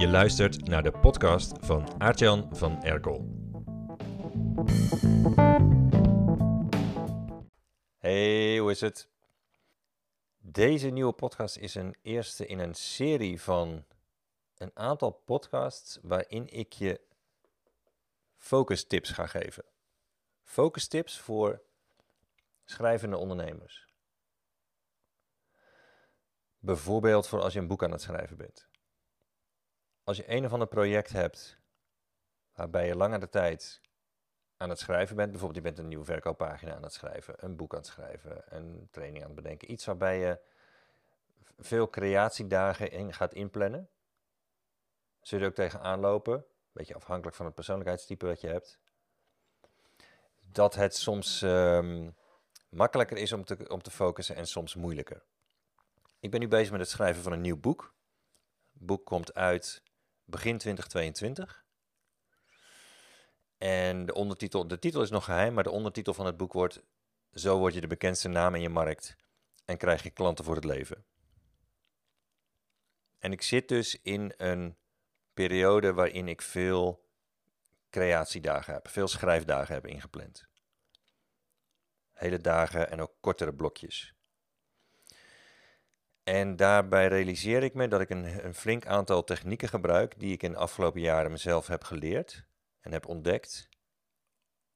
Je luistert naar de podcast van Aartjan van Erkel. Hey, hoe is het? Deze nieuwe podcast is een eerste in een serie van een aantal podcasts waarin ik je focus tips ga geven. Focus tips voor schrijvende ondernemers. Bijvoorbeeld voor als je een boek aan het schrijven bent. Als je een of ander project hebt waarbij je langer de tijd aan het schrijven bent, bijvoorbeeld je bent een nieuwe verkooppagina aan het schrijven, een boek aan het schrijven, een training aan het bedenken, iets waarbij je veel creatiedagen in gaat inplannen, zul je er ook tegenaan lopen, een beetje afhankelijk van het persoonlijkheidstype wat je hebt, dat het soms um, makkelijker is om te, om te focussen en soms moeilijker. Ik ben nu bezig met het schrijven van een nieuw boek. Het boek komt uit begin 2022. En de ondertitel, de titel is nog geheim, maar de ondertitel van het boek wordt Zo word je de bekendste naam in je markt en krijg je klanten voor het leven. En ik zit dus in een periode waarin ik veel creatiedagen heb, veel schrijfdagen heb ingepland. Hele dagen en ook kortere blokjes. En daarbij realiseer ik me dat ik een, een, flink aantal technieken gebruik die ik in de afgelopen jaren mezelf heb geleerd en heb ontdekt,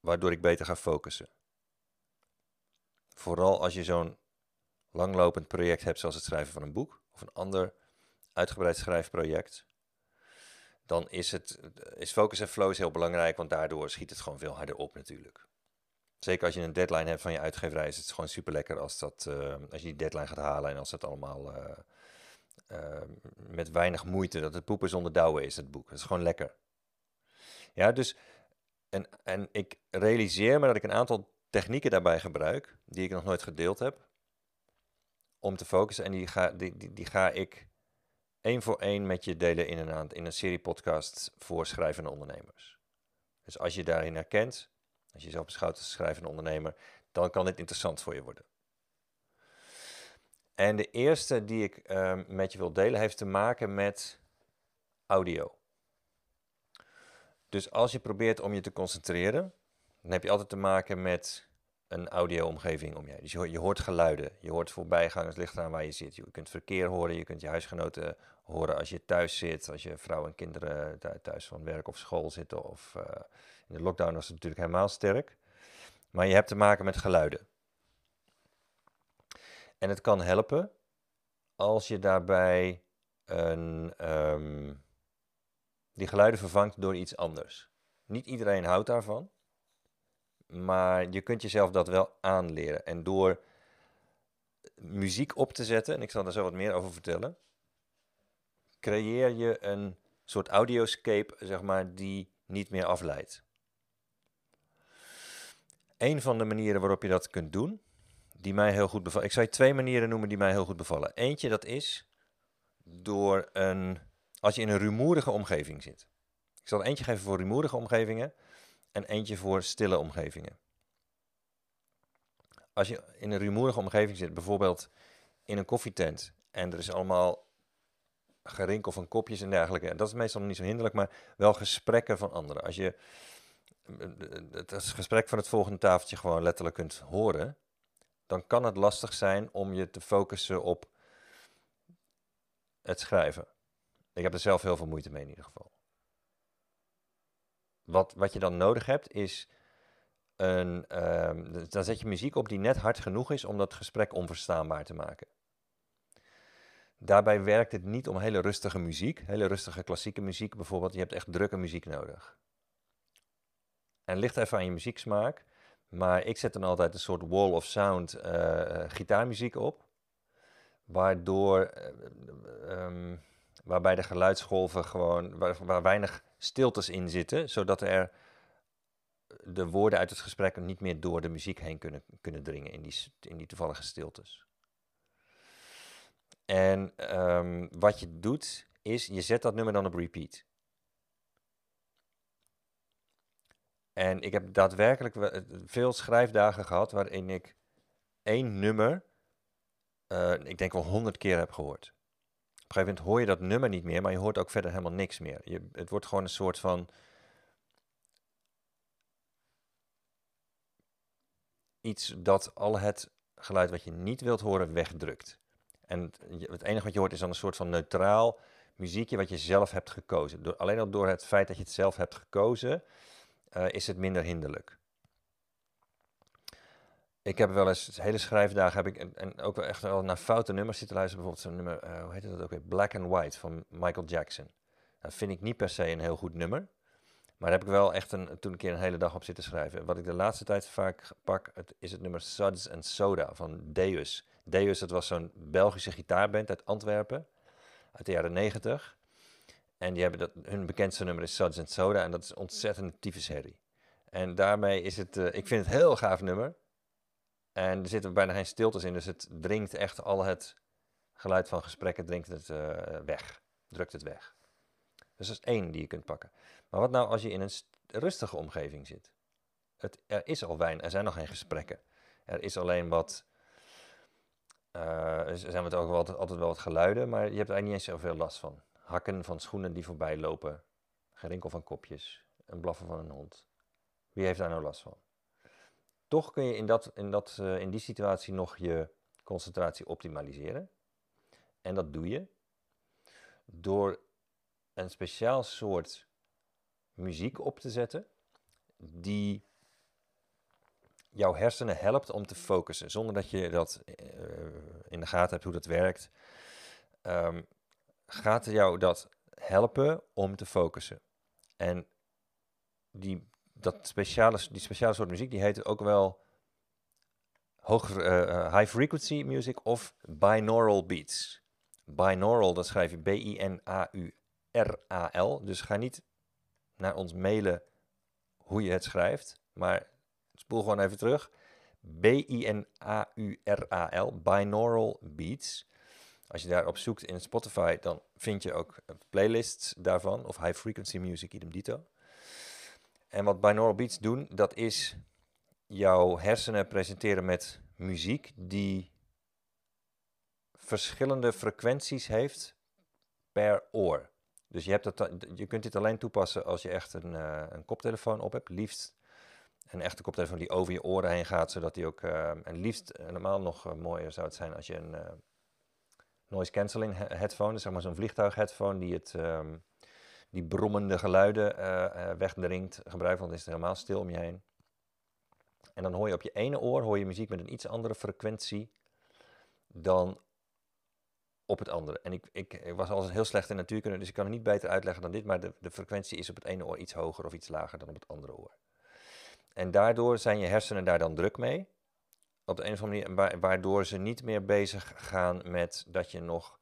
waardoor ik beter ga focussen. Vooral als je zo'n langlopend project hebt zoals het schrijven van een boek of een ander uitgebreid schrijfproject, dan is, het, is focus en flow is heel belangrijk, want daardoor schiet het gewoon veel harder op natuurlijk. Zeker als je een deadline hebt van je uitgeverij, is het gewoon super lekker als, dat, uh, als je die deadline gaat halen en als het allemaal uh, uh, met weinig moeite, dat het poepen zonder douwen is, het boek. Dat is gewoon lekker. Ja, dus, en, en ik realiseer me dat ik een aantal technieken daarbij gebruik, die ik nog nooit gedeeld heb, om te focussen. En die ga, die, die, die ga ik één voor één met je delen in een, in een serie podcast voor schrijvende ondernemers. Dus als je daarin herkent, als je jezelf beschouwt als schrijvende ondernemer, dan kan dit interessant voor je worden. En de eerste die ik uh, met je wil delen heeft te maken met audio. Dus als je probeert om je te concentreren, dan heb je altijd te maken met een audio-omgeving om je Dus je, je, hoort geluiden, je hoort voorbijgangers, ligt eraan waar je zit. Je kunt verkeer horen, je kunt je huisgenoten horen als je thuis zit, als je vrouw en kinderen thuis van werk of school zitten of uh, in de lockdown was het natuurlijk helemaal sterk. Maar je hebt te maken met geluiden. En het kan helpen als je daarbij een, um, die geluiden vervangt door iets anders. Niet iedereen houdt daarvan, maar je kunt jezelf dat wel aanleren. En door muziek op te zetten, en ik zal daar zo wat meer over vertellen, creëer je een soort audioscape, zeg maar, die niet meer afleidt. Een van de manieren waarop je dat kunt doen, die mij heel goed bevallen. Ik zou je twee manieren noemen die mij heel goed bevallen. Eentje dat is door een, als je in een rumoerige omgeving zit. Ik zal eentje geven voor rumoerige omgevingen en eentje voor stille omgevingen. Als je in een rumoerige omgeving zit, bijvoorbeeld in een koffietent en er is allemaal gerinkel van kopjes en dergelijke, en dat is meestal niet zo hinderlijk, maar wel gesprekken van anderen. Als je het gesprek van het volgende tafeltje gewoon letterlijk kunt horen, dan kan het lastig zijn om je te focussen op het schrijven. Ik heb er zelf heel veel moeite mee in ieder geval. Wat, wat je dan nodig hebt is een, um, dan zet je muziek op die net hard genoeg is om dat gesprek onverstaanbaar te maken. Daarbij werkt het niet om hele rustige muziek, hele rustige klassieke muziek bijvoorbeeld. Je hebt echt drukke muziek nodig. En ligt even aan je muzieksmaak. Maar ik zet dan altijd een soort wall of sound uh, gitaarmuziek op. Waardoor, uh, um, waarbij de geluidsgolven gewoon, waar, waar, weinig stiltes in zitten. Zodat er de woorden uit het gesprek niet meer door de muziek heen kunnen, kunnen dringen in die, in die toevallige stiltes. En um, wat je doet, is je zet dat nummer dan op repeat. En ik heb daadwerkelijk veel schrijfdagen gehad waarin ik één nummer, uh, ik denk wel honderd keer heb gehoord. Een gegeven moment hoor je dat nummer niet meer, maar je hoort ook verder helemaal niks meer. Je, het wordt gewoon een soort van iets dat al het geluid wat je niet wilt horen wegdrukt. En het, enige wat je hoort is dan een soort van neutraal muziekje wat je zelf hebt gekozen. Alleen al door het feit dat je het zelf hebt gekozen, uh, is het minder hinderlijk. Ik heb wel eens, hele schrijfdagen heb ik, en, ook wel echt wel naar foute nummers zitten luisteren. Bijvoorbeeld zo'n nummer, uh, hoe heet dat ook weer? Black and White van Michael Jackson. Dat vind ik niet per se een heel goed nummer. Maar daar heb ik wel echt een, toen een keer een hele dag op zitten schrijven. Wat ik de laatste tijd vaak pak, het, is het nummer Suds and Soda van Deus. Deus, dat was zo'n Belgische gitaarband uit Antwerpen, uit de jaren negentig. En die hebben dat, hun bekendste nummer is Suds and Soda en dat is ontzettend tyfusherrie. En daarmee is het, uh, ik vind het een heel gaaf nummer. En er zitten bijna geen stiltes in, dus het dringt echt al het geluid van gesprekken dringt het uh, weg, drukt het weg. Dus dat is één die je kunt pakken. Maar wat nou als je in een rustige omgeving zit? Het, er is al wijn, er zijn nog geen gesprekken. Er is alleen wat. Uh, er zijn ook wel, altijd wel wat geluiden, maar je hebt er eigenlijk niet eens zoveel last van. Hakken van schoenen die voorbij lopen, gerinkel van kopjes, een blaffen van een hond. Wie heeft daar nou last van? Toch kun je in, dat, in, dat, uh, in die situatie nog je concentratie optimaliseren. En dat doe je door een speciaal soort muziek op te zetten die jouw hersenen helpt om te focussen, zonder dat je dat uh, in de gaten hebt hoe dat werkt. Um, gaat jou dat helpen om te focussen? En die, dat speciale, die speciale soort muziek, die heet ook wel hoog, uh, high frequency music of binaural beats. Binaural, dat schrijf je B-I-N-A-U-R-A-L. Dus ga niet naar ons mailen hoe je het schrijft. Maar spoel gewoon even terug. B-I-N-A-U-R-A-L, binaural beats. Als je daarop zoekt in Spotify, dan vind je ook playlists daarvan. Of high frequency music, idem dito. En wat binaural beats doen, dat is jouw hersenen presenteren met muziek die verschillende frequenties heeft per oor. Dus je, hebt dat, je kunt dit alleen toepassen als je echt een, uh, een koptelefoon op hebt. Liefst een echte koptelefoon die over je oren heen gaat, zodat die ook... Uh, en liefst, normaal nog mooier zou het zijn als je een noise cancelling headphone, dus zeg maar zo'n vliegtuig headphone die het... Um, die brommende geluiden wegdringt, gebruikt, want dan is het helemaal stil om je heen. En dan hoor je op je ene oor hoor je muziek met een iets andere frequentie dan op het andere. En ik, ik, ik was altijd heel slecht in natuurkunde, dus ik kan het niet beter uitleggen dan dit, maar de, de frequentie is op het ene oor iets hoger of iets lager dan op het andere oor. En daardoor zijn je hersenen daar dan druk mee, op de een of andere manier, waardoor ze niet meer bezig gaan met dat je nog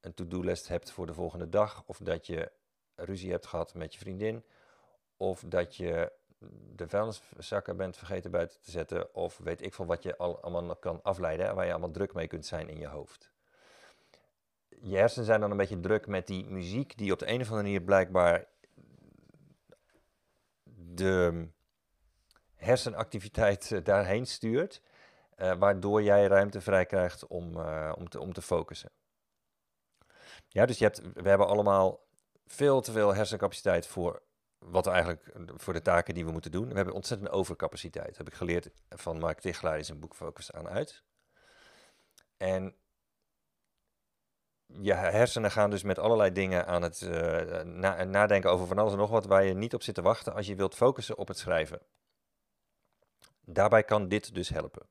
een to-do-list hebt voor de volgende dag, of dat je ruzie hebt gehad met je vriendin, of dat je de vuilniszakken bent vergeten buiten te zetten, of weet ik veel wat je allemaal kan afleiden, waar je allemaal druk mee kunt zijn in je hoofd je hersenen zijn dan een beetje druk met die muziek die op de een of andere manier blijkbaar de hersenactiviteit eh, daarheen stuurt, uh, waardoor jij ruimte vrij krijgt om, uh, om, te, om te focussen. Ja, dus je hebt, we hebben allemaal veel te veel hersencapaciteit voor wat eigenlijk voor de taken die we moeten doen. We hebben ontzettend overcapaciteit. Dat heb ik geleerd van Mark Tichelaar in zijn boek Focus aan uit. En je hersenen gaan dus met allerlei dingen aan het na nadenken over van alles en nog wat waar je niet op zit te wachten als je wilt focussen op het schrijven. Daarbij kan dit dus helpen.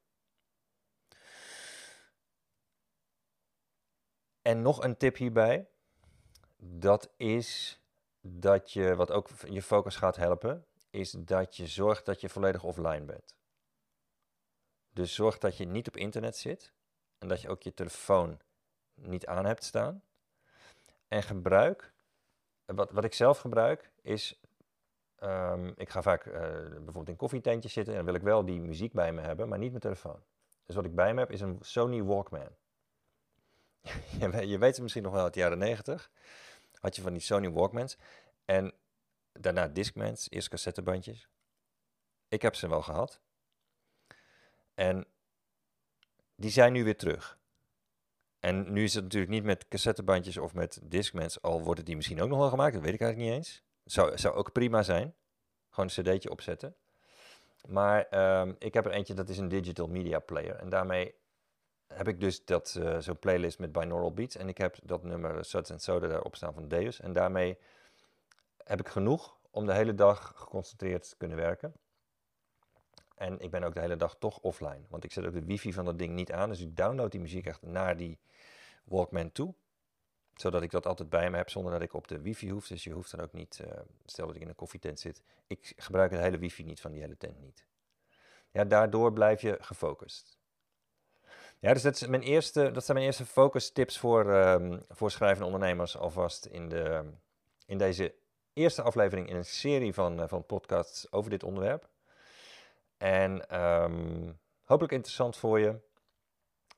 En nog een tip hierbij. Dat is dat je, wat ook je focus gaat helpen, is dat je zorgt dat je volledig offline bent. Dus zorg dat je niet op internet zit en dat je ook je telefoon niet aan hebt staan. En gebruik, wat, wat ik zelf gebruik, is. Um, ik ga vaak uh, bijvoorbeeld in koffietentjes zitten en dan wil ik wel die muziek bij me hebben, maar niet mijn telefoon. Dus wat ik bij me heb is een Sony Walkman. je weet het misschien nog wel uit de jaren 90. Had je van die Sony Walkmans. En daarna Discmans, eerst cassettebandjes. Ik heb ze wel gehad. En die zijn nu weer terug. En nu is het natuurlijk niet met cassettebandjes of met Discmans, al worden die misschien ook nog wel gemaakt, dat weet ik eigenlijk niet eens. Zou, zou ook prima zijn. Gewoon een cd'tje opzetten. Maar ehm, ik heb er eentje, dat is een digital media player. En daarmee heb ik dus dat, uh, zo'n playlist met binaural beats. En ik heb dat nummer Suds and Soda daarop staan van Deus. En daarmee heb ik genoeg om de hele dag geconcentreerd te kunnen werken. En ik ben ook de hele dag toch offline. Want ik zet ook de wifi van dat ding niet aan. Dus ik download die muziek echt naar die Walkman toe. Zodat ik dat altijd bij me heb zonder dat ik op de wifi hoef. Dus je hoeft dan ook niet, uh, stel dat ik in een koffietent zit. Ik gebruik het hele wifi niet van die hele tent niet. Ja, daardoor blijf je gefocust. Ja, dus dat, mijn eerste, dat zijn mijn eerste focus tips voor, um, voor schrijvende ondernemers alvast in, de, in deze eerste aflevering in een serie van, uh, van podcasts over dit onderwerp. En um, hopelijk interessant voor je.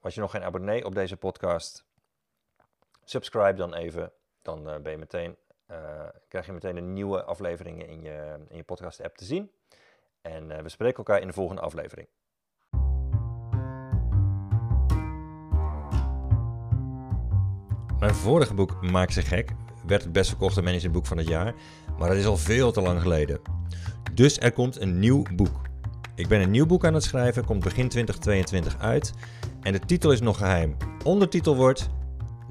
Was je nog geen abonnee op deze podcast, subscribe dan even. Dan uh, ben je meteen, uh, krijg je meteen de nieuwe afleveringen in je, in je podcast app te zien. En we spreken elkaar in de volgende aflevering. Mijn vorige boek Maak ze gek werd het best verkochte managementboek van het jaar, maar dat is al veel te lang geleden. Dus er komt een nieuw boek. Ik ben een nieuw boek aan het schrijven, komt begin 2022 uit en de titel is nog geheim. Ondertitel wordt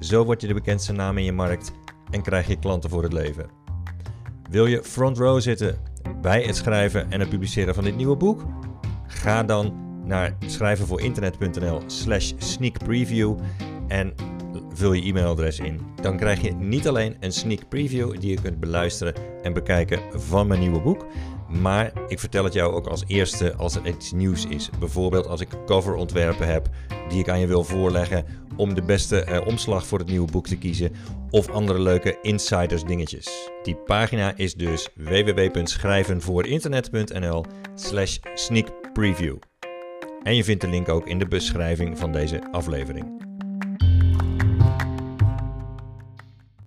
Zo word je de bekendste naam in je markt en krijg je klanten voor het leven. Wil je front row zitten bij het schrijven en het publiceren van dit nieuwe boek? Ga dan naar schrijvenvoorinternet.nl slash sneak preview en vul je e-mailadres in. Dan krijg je niet alleen een sneak preview die je kunt beluisteren en bekijken van mijn nieuwe boek, maar ik vertel het jou ook als eerste als er iets nieuws is. Bijvoorbeeld als ik coverontwerpen heb die ik aan je wil voorleggen om de beste eh, omslag voor het nieuwe boek te kiezen of andere leuke insiders dingetjes. Die pagina is dus www.schrijvenvoorinternet.nl slash sneak preview. En je vindt de link ook in de beschrijving van deze aflevering.